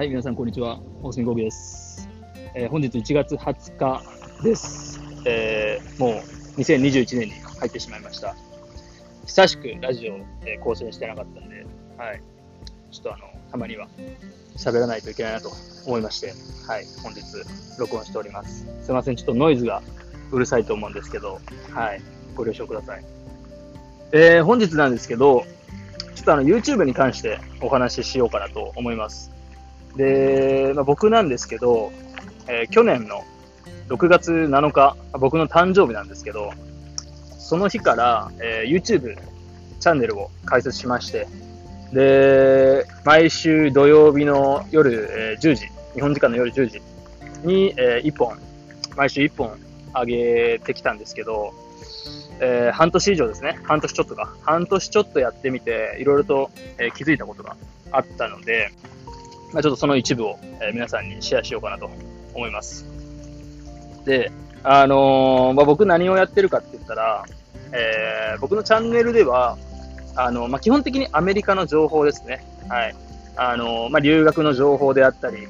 はい、皆さん、こんにちは。大杉ゴビです。えー本日1月20日です。えーもう2021年に入ってしまいました。久しくラジオ、えー更新してなかったんで、はい。ちょっとあの、たまには喋らないといけないなと思いまして、はい。本日、録音しております。すいません、ちょっとノイズがうるさいと思うんですけど、はい。ご了承ください。えー本日なんですけど、ちょっとあの、YouTube に関してお話ししようかなと思います。で、まあ、僕なんですけど、えー去年の6月7日、僕の誕生日なんですけど、その日から、えー YouTube チャンネルを開設しまして、で、毎週土曜日の夜、えー10時、日本時間の夜10時に、え1本、毎週1本上げてきたんですけど、えー半年以上ですね、半年ちょっとか、半年ちょっとやってみて、いろいろと、えー気づいたことがあったので、まあ、ちょっとその一部を、えー皆さんにシェアしようかなと思います。で、あのーまあ、僕何をやってるかって言ったら、えー僕のチャンネルでは、あのまあ、基本的にアメリカの情報ですね。はい。あのまあ、留学の情報であったり、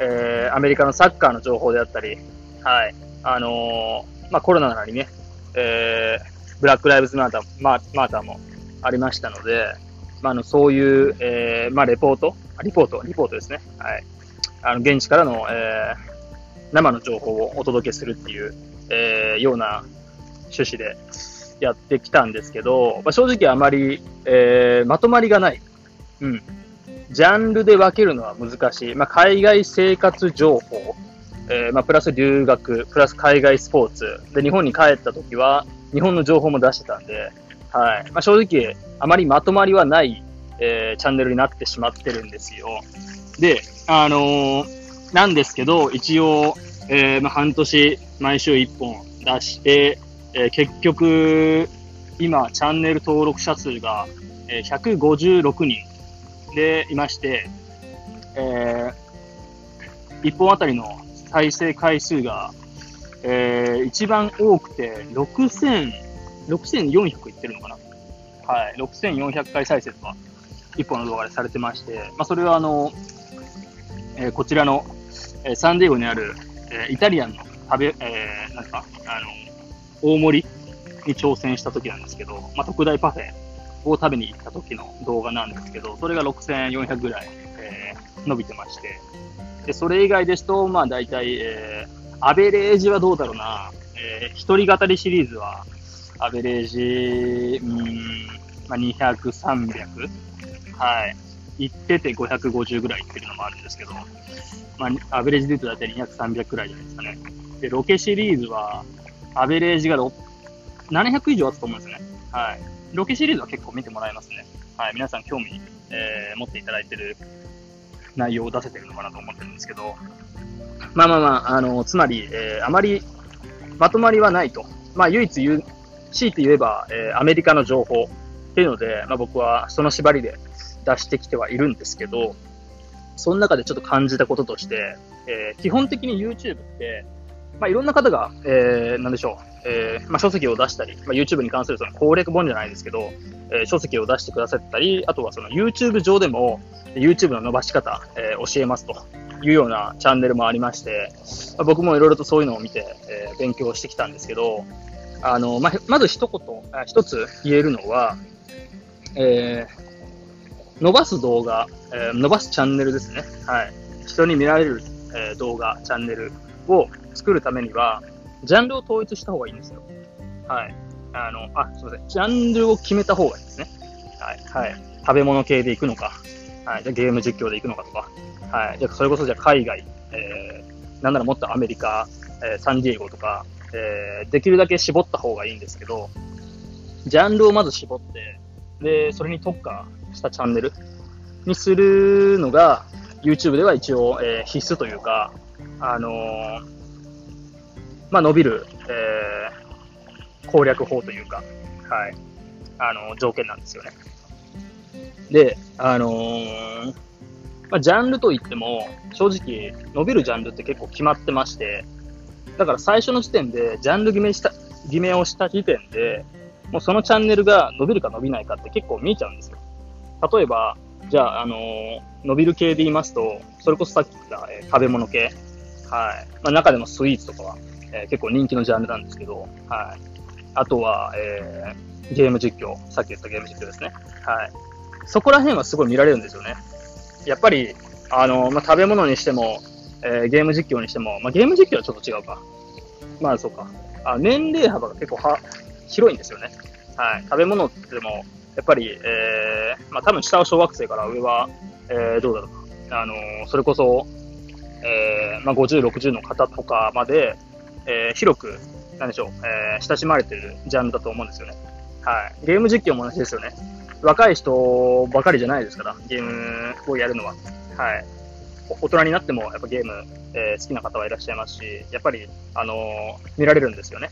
えーアメリカのサッカーの情報であったり、はい。あのまあ、コロナなりね、えーブラックライブズマーターマーターもありましたので、まあ、あのそういう、えーまあ、レポート、リポート、リポートですね。はい。あの現地からの、えー生の情報をお届けするっていう、えーような趣旨でやってきたんですけど、まあ、正直あまり、えーまとまりがない。うん。ジャンルで分けるのは難しい。まあ、海外生活情報、えーまあ、プラス留学、プラス海外スポーツ。で、日本に帰った時は、日本の情報も出してたんで、はい。まあ、正直、あまりまとまりはない、えーチャンネルになってしまってるんですよ。で、あのーなんですけど、一応、えーまあ、半年、毎週1本出して、えー結局、今、チャンネル登録者数が、えー156人でいまして、え1本あたりの再生回数が、えー一番多くて6000、6400いってるのかな。はい、6400回再生とか、1本の動画でされてまして、まあ、それはあの、えーこちらの、えーサンディエゴにある、えーイタリアンの食べ、えーなんか、あの、大盛りに挑戦した時なんですけど、まあ、特大パフェを食べに行った時の動画なんですけど、それが6400ぐらい、えー伸びてまして、で、それ以外ですと、まあ大体、えーアベレージはどうだろうな、えー一人語りシリーズは、アベレージ、うーん、まあ、200、300、はい。行ってて550ぐらい行ってるのもあるんですけど、まあ、アベレージで言うと大体200、300くらいじゃないですかね。で、ロケシリーズは、アベレージが700以上あったと思うんですね。はい。ロケシリーズは結構見てもらえますね。はい。皆さん興味、えー持っていただいてる内容を出せてるのかなと思ってるんですけど、まあまあまあ、あの、つまり、えーあまりまとまりはないと。まあ、唯一言う、強いて言えば、えーアメリカの情報っていうので、まあ僕はその縛りで出してきてはいるんですけど、その中でちょっと感じたこととして、えー基本的に YouTube って、まあ、いろんな方が、えー、なんでしょう、えーまあ、書籍を出したり、まあ、YouTube に関するその攻略本じゃないですけど、えー書籍を出してくださったり、あとはその YouTube 上でも YouTube の伸ばし方、えー教えますというようなチャンネルもありまして、まあ、僕もいろいろとそういうのを見て、えー勉強してきたんですけど、あの、まあ、まず一言、一つ言えるのは、えー伸ばす動画、えー伸ばすチャンネルですね。はい。人に見られる、えー動画、チャンネルを作るためには、ジャンルを統一した方がいいんですよ。はい。あの、あ、すみません。ジャンルを決めた方がいいですね。はい。はい。食べ物系で行くのか、はい。じゃゲーム実況で行くのかとか、はい。じゃそれこそじゃ海外、えー、なんならもっとアメリカ、えーサンディエゴとか、えーできるだけ絞った方がいいんですけど、ジャンルをまず絞って、で、それに特化したチャンネルにするのが、YouTube では一応、えー必須というか、あのーまあ、伸びる、えー攻略法というか、はい、あの条件なんですよね。で、あのまあ、ジャンルといっても、正直、伸びるジャンルって結構決まってまして、だから最初の時点で、ジャンル決めした、決めをした時点で、もうそのチャンネルが伸びるか伸びないかって結構見えちゃうんですよ。例えば、じゃあ、あのー、伸びる系で言いますと、それこそさっき言った、えー、食べ物系。はい。まあ、中でもスイーツとかは、えー、結構人気のジャンルなんですけど、はい。あとは、えー、ゲーム実況。さっき言ったゲーム実況ですね。はい。そこら辺はすごい見られるんですよね。やっぱり、あのー、まあ、食べ物にしても、えー、ゲーム実況にしても、まあ、ゲーム実況はちょっと違うか。まあ、そうか。あ年齢幅が結構は広いんですよね。はい。食べ物っても、やっぱり、えー、まあ多分下は小学生から上は、えー、どうだろうな。あのー、それこそ、えー、まあ50、60の方とかまで、えー、広く、なんでしょう、えー、親しまれてるジャンルだと思うんですよね。はい。ゲーム実況も同じですよね。若い人ばかりじゃないですから、ゲームをやるのは。はい。大人になっても、やっぱゲーム、えー、好きな方はいらっしゃいますし、やっぱり、あのー、見られるんですよね。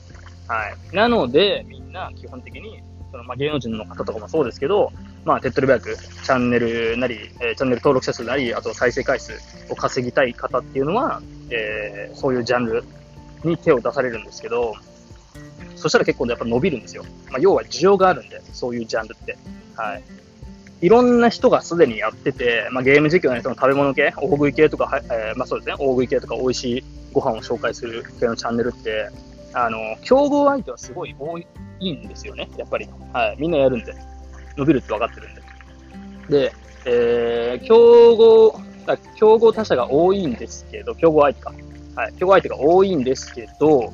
はい。なので、みんな基本的に、そのまあ、芸能人の方とかもそうですけど、まあ、手っ取り早くチャンネルなり、えー、チャンネル登録者数なり、あと再生回数を稼ぎたい方っていうのは、えー、そういうジャンルに手を出されるんですけど、そしたら結構やっぱ伸びるんですよ。まあ、要は需要があるんで、そういうジャンルって。はい。いろんな人がすでにやってて、まあ、ゲーム実況の人の食べ物系、大食い系とか、えー、まあそうですね、大食い系とか美味しいご飯を紹介する系のチャンネルって、あの、競合相手はすごい多いんですよね、やっぱり。はい。みんなやるんで。伸びるって分かってるんで。で、えー、競合、競合他社が多いんですけど、競合相手か。はい。競合相手が多いんですけど、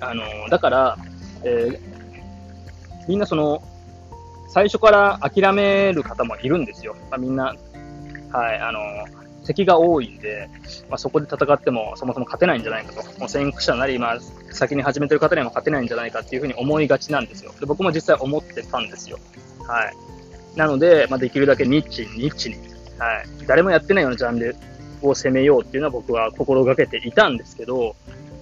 あの、だから、えー、みんなその、最初から諦める方もいるんですよ。まあ、みんな、はい、あの、敵が多いんで、まあ、そこで戦ってもそもそも勝てないんじゃないかと。もう先駆者なり、まあ、先に始めてる方にも勝てないんじゃないかっていうふうに思いがちなんですよ。で僕も実際思ってたんですよ。はい。なので、まあ、できるだけニッチに、ニッチに、はい。誰もやってないようなジャンルを攻めようっていうのは僕は心がけていたんですけど、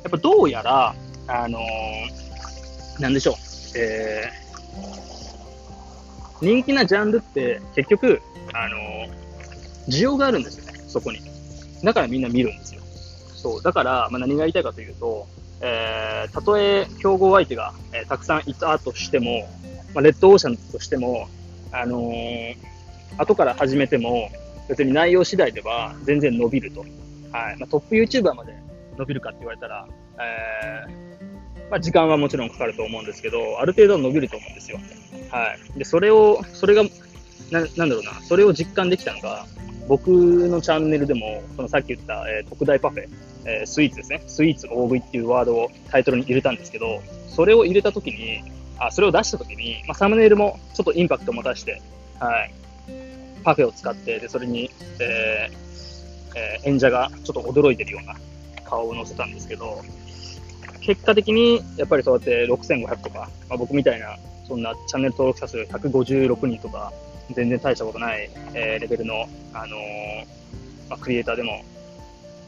やっぱどうやら、あのー、なんでしょう。えー、人気なジャンルって結局、あの、需要があるんですよね。そこに。だからみんな見るんですよ。そう。だから、まあ、何が言いたいかというと、えー、たとえ競合相手が、えー、たくさんいたとしても、まあ、レッドオーシャンとしても、あのー、後から始めても、別に内容次第では全然伸びると。はい。まあ、トップ YouTuber まで伸びるかって言われたら、えー、まあ、時間はもちろんかかると思うんですけど、ある程度伸びると思うんですよ。はい。で、それを、それが、な、なんだろうな、それを実感できたのが、僕のチャンネルでも、そのさっき言った、えー、特大パフェ、えー、スイーツですね。スイーツ大食いっていうワードをタイトルに入れたんですけど、それを入れたときに、あ、それを出したときに、まあ、サムネイルもちょっとインパクトも出して、はい。パフェを使って、で、それに、えー、えー、演者がちょっと驚いてるような顔を載せたんですけど、結果的に、やっぱりそうやって6500とか、まあ、僕みたいな、そんなチャンネル登録者数156人とか、全然大したことない、えー、レベルの、あのー、まあ、クリエイターでも、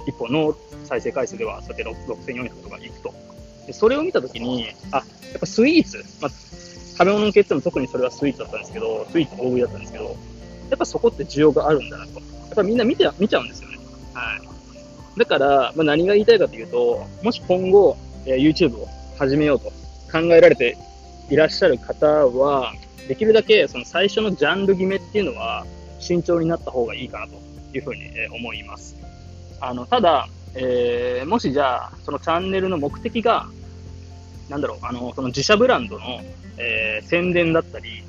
一本の再生回数では、そうやって6400とかいくと。で、それを見たときに、あ、やっぱスイーツ、まあ、食べ物の系っても特にそれはスイーツだったんですけど、スイーツ大食いだったんですけど、やっぱそこって需要があるんだなと。やっぱみんな見て、見ちゃうんですよね。はい。だから、まあ、何が言いたいかというと、もし今後、えー、YouTube を始めようと考えられていらっしゃる方は、できるだけその最初のジャンル決めっていうのは慎重になった方がいいかなというふうに思います。あの、ただ、えー、もしじゃあ、そのチャンネルの目的が、なんだろう、あの、その自社ブランドの、えー、宣伝だったり、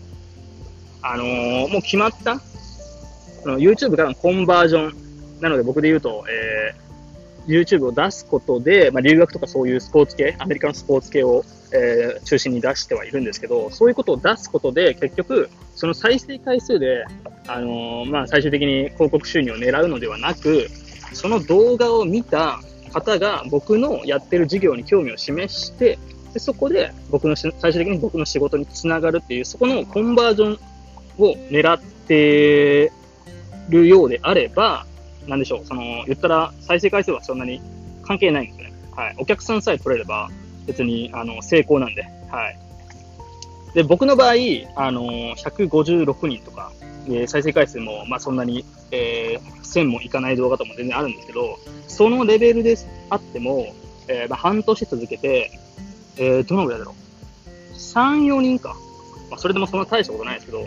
あのー、もう決まったその YouTube からのコンバージョンなので僕で言うと、え YouTube を出すことで、まあ、留学とかそういうスポーツ系、アメリカのスポーツ系を、えー、中心に出してはいるんですけど、そういうことを出すことで、結局、その再生回数で、あのー、まあ、最終的に広告収入を狙うのではなく、その動画を見た方が僕のやってる事業に興味を示して、でそこで僕の最終的に僕の仕事につながるっていう、そこのコンバージョンを狙ってるようであれば、なんでしょう、その、言ったら再生回数はそんなに関係ないんですよね。はい。お客さんさえ取れれば、別に、あの、成功なんで、はい。で、僕の場合、あの、156人とか、え再生回数も、まあ、そんなに、えー、1000もいかない動画とも全然あるんですけど、そのレベルであっても、えー、まあ、半年続けて、えー、どのぐらいだろう。3、4人か。まあ、それでもそんな大したことないですけど、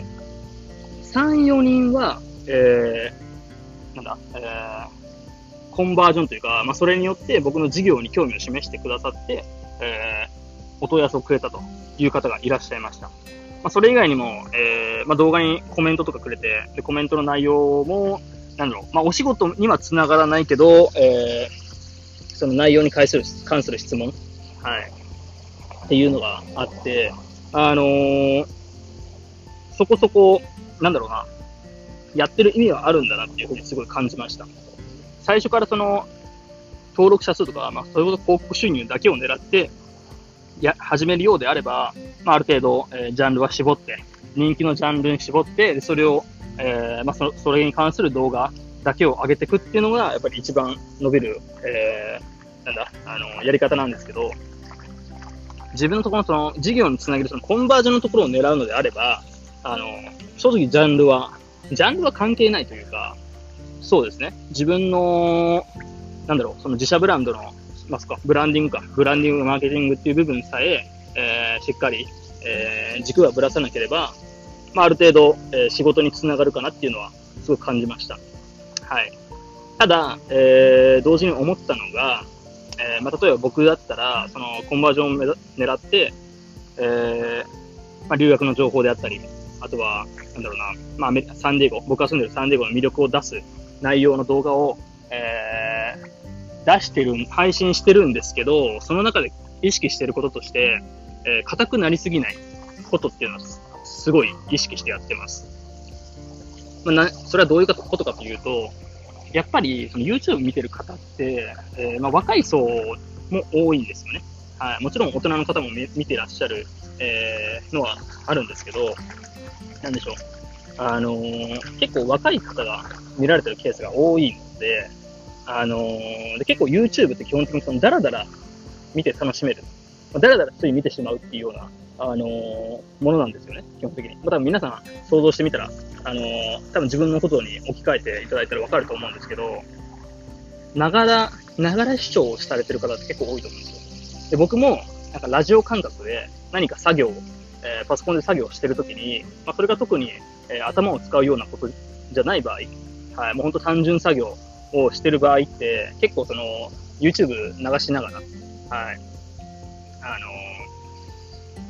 3、4人は、えー、なんだ、えー、コンバージョンというか、まあ、それによって僕の事業に興味を示してくださって、えー、お問い合わせをくれたという方がいらっしゃいました。まあ、それ以外にも、えー、まあ、動画にコメントとかくれて、で、コメントの内容も、なんだろう、まあ、お仕事には繋がらないけど、えー、その内容に関する、関する質問、はい、っていうのがあって、あのー、そこそこ、なんだろうな、やってる意味はあるんだなっていうふうにすごい感じました。最初からその、登録者数とか、まあ、それこそ広告収入だけを狙って、や、始めるようであれば、まあ、ある程度、えー、ジャンルは絞って、人気のジャンルに絞って、それを、えー、まあ、そ、それに関する動画だけを上げていくっていうのが、やっぱり一番伸びる、えー、なんだ、あの、やり方なんですけど、自分のところのその事業につなげるそのコンバージョンのところを狙うのであれば、あの、正直ジャンルは、ジャンルは関係ないというか、そうですね。自分の、なんだろう、その自社ブランドの、ますか、ブランディングか、ブランディング、マーケティングっていう部分さえ、えー、しっかり、えー、軸はぶらさなければ、まあ、ある程度、えー、仕事につながるかなっていうのは、すごく感じました。はい。ただ、えー、同時に思ったのが、えー、まあ、例えば僕だったら、そのコンバージョンを狙って、えー、まあ、留学の情報であったり、あとは、なんだろうな、まあ、サンディエゴ、僕が住んでるサンディエゴの魅力を出す内容の動画を、えー、出してる、配信してるんですけど、その中で意識してることとして、えー、硬くなりすぎないことっていうのをすごい意識してやってます。まあ、なそれはどういうことかというと、やっぱりその YouTube 見てる方って、えー、まあ、若い層も多いんですよね。はい、もちろん大人の方も見てらっしゃる、えー、のはあるんですけど、なんでしょう。あのー、結構若い方が見られてるケースが多いので、あのー、で結構 YouTube って基本的にそのダラダラ見て楽しめる。ダラダラつい見てしまうっていうような、あのー、ものなんですよね、基本的に。まあ、多分皆さん想像してみたら、あのー、多分自分のことに置き換えていただいたらわかると思うんですけど、ながら、ながら視聴をされてる方って結構多いと思うんですよ。で、僕も、なんかラジオ感覚で何か作業を、えー、パソコンで作業してるときに、まあ、それが特に、えー、頭を使うようなことじゃない場合、はい、もうほんと単純作業をしてる場合って、結構その、YouTube 流しながら、はい、あの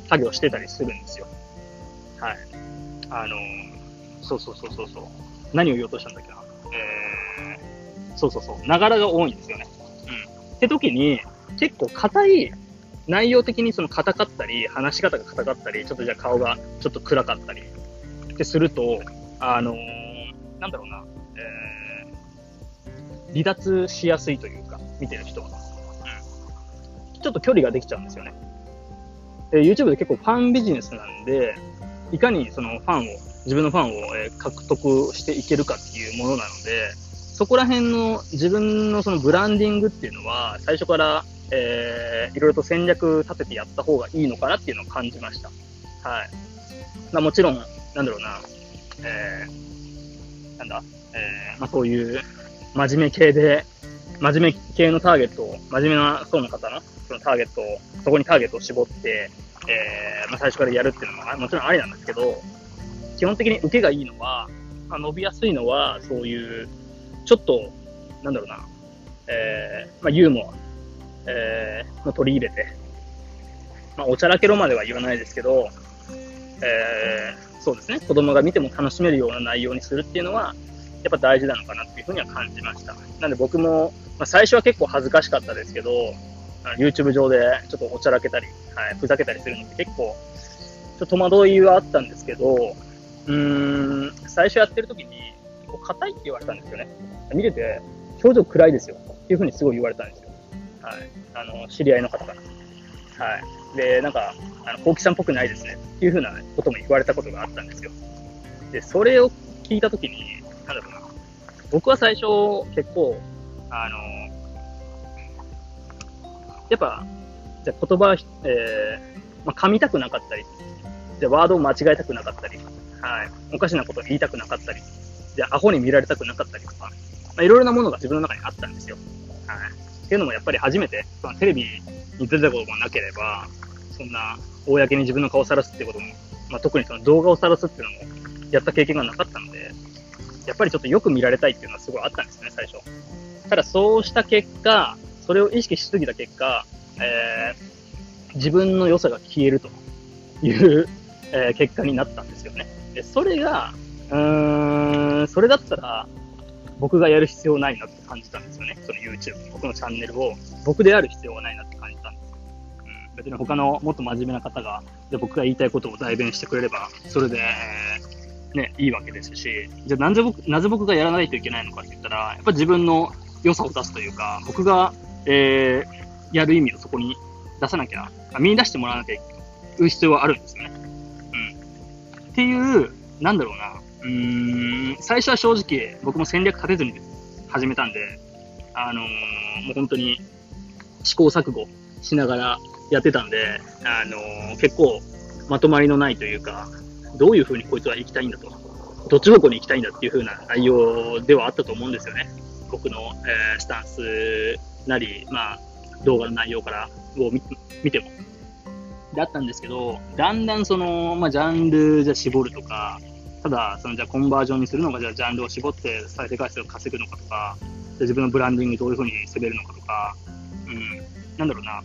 ー、作業してたりするんですよ。はい。あのーそうそうそうそうそう。何を言おうとしたんだっけな。えー、そうそうそう。ながらが多いんですよね。うん。って時に、結構硬い、内容的にその硬かったり、話し方が硬かったり、ちょっとじゃあ顔がちょっと暗かったりってすると、あのー、なんだろうな、えー、離脱しやすいというか、見てる人は。ちょっと距離ができちゃうんですよね。で、YouTube で結構ファンビジネスなんで、いかにそのファンを自分のファンを、え獲得していけるかっていうものなので、そこら辺の自分のそのブランディングっていうのは、最初から、えー、いろいろと戦略立ててやった方がいいのかなっていうのを感じました。はい。まあもちろん、なんだろうな、えー、なんだ、えー、まあそういう真面目系で、真面目系のターゲットを、真面目な層の方の、そのターゲットを、そこにターゲットを絞って、えー、まあ最初からやるっていうのももちろんありなんですけど、基本的に受けがいいのは、まあ、伸びやすいのは、そういう、ちょっと、なんだろうな、えー、まあ、ユーモア、えー、取り入れて、まあ、おちゃらけろまでは言わないですけど、えー、そうですね、子供が見ても楽しめるような内容にするっていうのは、やっぱ大事なのかなっていうふうには感じました。なんで僕も、まあ、最初は結構恥ずかしかったですけど、YouTube 上でちょっとおちゃらけたり、はい、ふざけたりするのって結構、ちょっと戸惑いはあったんですけど、うーん、最初やってる時に、こう硬いって言われたんですよね。見てて、表情暗いですよ。っていうふうにすごい言われたんですよ。はい。あの、知り合いの方から。はい。で、なんか、あの、コウキさんっぽくないですね。っていうふうなことも言われたことがあったんですよ。で、それを聞いた時に、なんだろうな。僕は最初、結構、あの、やっぱ、じゃ言葉、えー、まあ、噛みたくなかったり、で、ワードを間違えたくなかったり、はい。おかしなことを言いたくなかったり、で、アホに見られたくなかったりとか、まあ、いろいろなものが自分の中にあったんですよ。はい。っていうのもやっぱり初めて、そのテレビに出たこともなければ、そんな、公に自分の顔を晒すってことも、まあ、特にその動画を晒すっていうのも、やった経験がなかったので、やっぱりちょっとよく見られたいっていうのはすごいあったんですね、最初。ただそうした結果、それを意識しすぎた結果、えー、自分の良さが消えるという、えー、結果になったんですよね。で、それが、うーん、それだったら、僕がやる必要ないなって感じたんですよね。その YouTube、僕のチャンネルを僕である必要がないなって感じたんです。うん、別に他のもっと真面目な方が、で僕が言いたいことを代弁してくれれば、それで、ね、いいわけですし、じゃあなぜ僕、なぜ僕がやらないといけないのかって言ったら、やっぱ自分の良さを出すというか、僕が、えー、やる意味をそこに出さなきゃ、見出してもらわなきゃいけない必要はあるんですよね。うん。っていう、なんだろうな、うん、最初は正直、僕も戦略立てずに始めたんで、あのー、もう本当に試行錯誤しながらやってたんで、あのー、結構まとまりのないというか、どういう風にこいつは行きたいんだと、どっち方向に行きたいんだっていう風な内容ではあったと思うんですよね。僕の、えー、スタンスなり、まあ、動画の内容からを見ても。だったんですけど、だんだんその、まあ、ジャンルじゃ絞るとか、ただ、そのじゃコンバージョンにするのか、じゃあジャンルを絞って再生回数を稼ぐのかとか、自分のブランディングどういうふうに攻めるのかとか、うん、なんだろうな。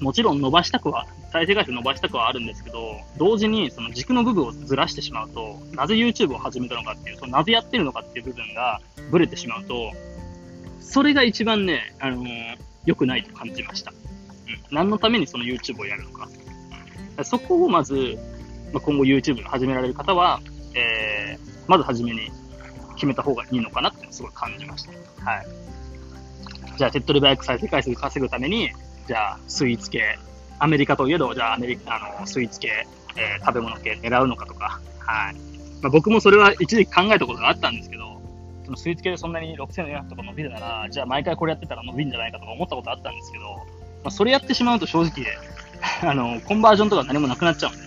もちろん伸ばしたくは、再生回数伸ばしたくはあるんですけど、同時にその軸の部分をずらしてしまうと、なぜ YouTube を始めたのかっていう、そのなぜやってるのかっていう部分がブレてしまうと、それが一番ね、あのー、良くないと感じました。うん。何のためにその YouTube をやるのか。そこをまず、まあ、今後 YouTube 始められる方は、えー、まず初めに決めた方がいいのかなってすごい感じました。はい。じゃあ、手っ取り早く再生回数稼ぐために、じゃあ、スイーツ系、アメリカといえど、じゃあ、アメリカ、あの、スイーツ系、えー、食べ物系狙うのかとか、はい。まあ、僕もそれは一時期考えたことがあったんですけど、そのスイーツ系でそんなに6400とか伸びるなら、じゃあ毎回これやってたら伸びるんじゃないかとか思ったことあったんですけど、まあ、それやってしまうと正直、あの、コンバージョンとか何もなくなっちゃうんで、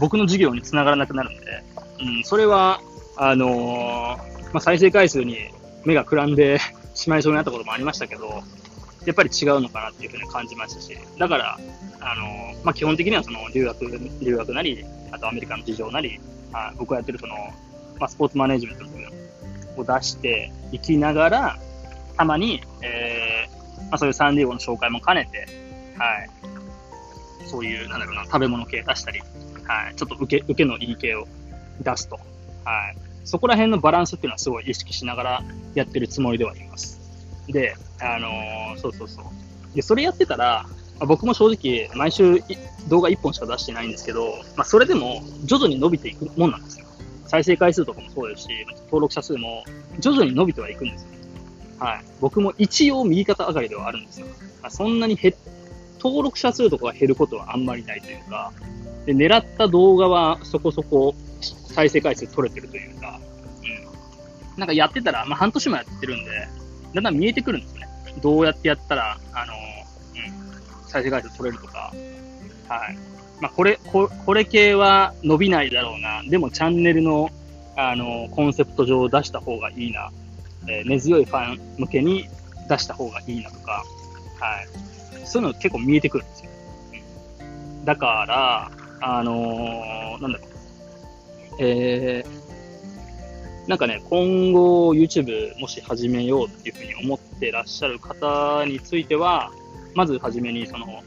僕の授業につながらなくなるんで、うん、それは、あのー、まあ、再生回数に目がくらんで しまいそうになったこともありましたけど、やっぱり違うのかなっていうふうに感じましたし、だから、あのー、まあ、基本的にはその留学、留学なり、あとアメリカの事情なり、あ僕がやってるその、まあ、スポーツマネジメントの部分を出していきながら、たまに、えー、まあ、そういうサンディエゴの紹介も兼ねて、はい、そういう、なんだろうな、食べ物系出したり、はい、ちょっと受け、受けのいい系を出すと。はい。そこら辺のバランスっていうのはすごい意識しながらやってるつもりではいます。で、あのー、そうそうそう。で、それやってたら、僕も正直、毎週動画1本しか出してないんですけど、まあ、それでも徐々に伸びていくもんなんですよ。再生回数とかもそうですし、登録者数も徐々に伸びてはいくんですよ。はい。僕も一応右肩上がりではあるんですよ。まあ、そんなに減、登録者数とかが減ることはあんまりないというか、で、狙った動画はそこそこ再生回数取れてるというか、うん。なんかやってたら、まあ半年もやってるんで、だんだん見えてくるんですね。どうやってやったら、あの、うん、再生回数取れるとか、はい。まあこれ、ここれ系は伸びないだろうな。でもチャンネルの、あの、コンセプト上出した方がいいな。えー、根強いファン向けに出した方がいいなとか、はい。そういうの結構見えてくるんですよ。だから、あのー、なんだろう。えー、なんかね、今後 YouTube もし始めようっていうふうに思ってらっしゃる方については、まずはじめにその、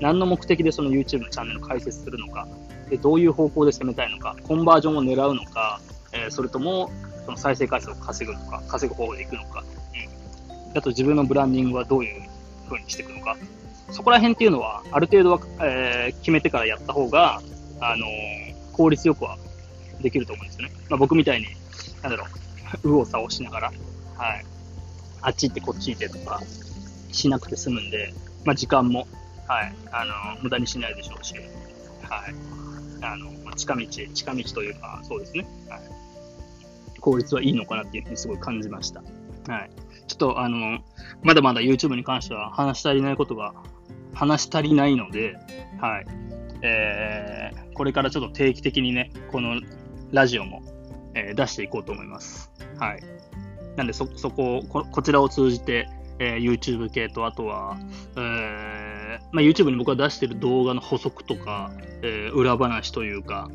何の目的でその YouTube のチャンネルを開設するのか、でどういう方向で攻めたいのか、コンバージョンを狙うのか、えー、それともその再生回数を稼ぐのか、稼ぐ方法でいくのか、うん。あと自分のブランディングはどういう風にしていくのか、そこら辺っていうのは、ある程度は、えー、決めてからやった方が、あのー、効率よくはできると思うんですよね。まあ、僕みたいに、なんだろう、右往左往しながら、はい、あっち行ってこっち行ってとか、しなくて済むんで、まあ、時間も、はい、あのー、無駄にしないでしょうし、はい、あの、まあ、近道、近道というか、そうですね、はい、効率はいいのかなっていうふうにすごい感じました。はい。ちょっと、あの、まだまだ YouTube に関しては話し足りないことが話し足りないので、はい。えー、これからちょっと定期的にね、このラジオも、えー、出していこうと思います。はい。なんで、そ、そこをこ、こちらを通じて、えー、YouTube 系と、あとは、えー、まあ、YouTube に僕が出してる動画の補足とか、えー、裏話というか、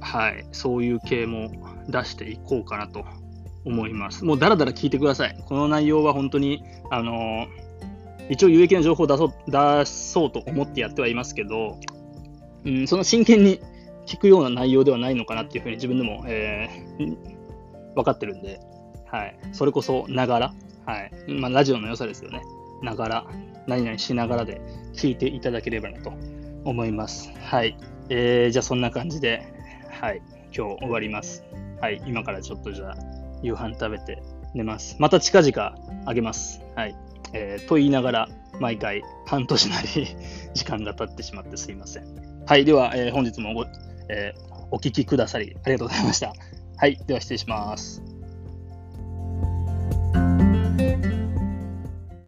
はい、そういう系も出していこうかなと思います。もうだらだら聞いてください。この内容は本当に、あのー、一応有益な情報を出そう出そうと思ってやってはいますけど、うん、その真剣に聞くような内容ではないのかなっていうふうに自分でも、えー、分かってるんで、はい、それこそながら、はいまあ、ラジオの良さですよね。ながら、何々しながらで聞いていただければなと思います。はい。えー、じゃあそんな感じで、はい、今日終わります。はい、今からちょっとじゃあ夕飯食べて寝ます。また近々あげます。はい。えー、と言いながら、毎回半年なり時間が経ってしまってすいません。はい。では、えー、本日もご、えー、お聞きくださりありがとうございました。はい。では失礼します。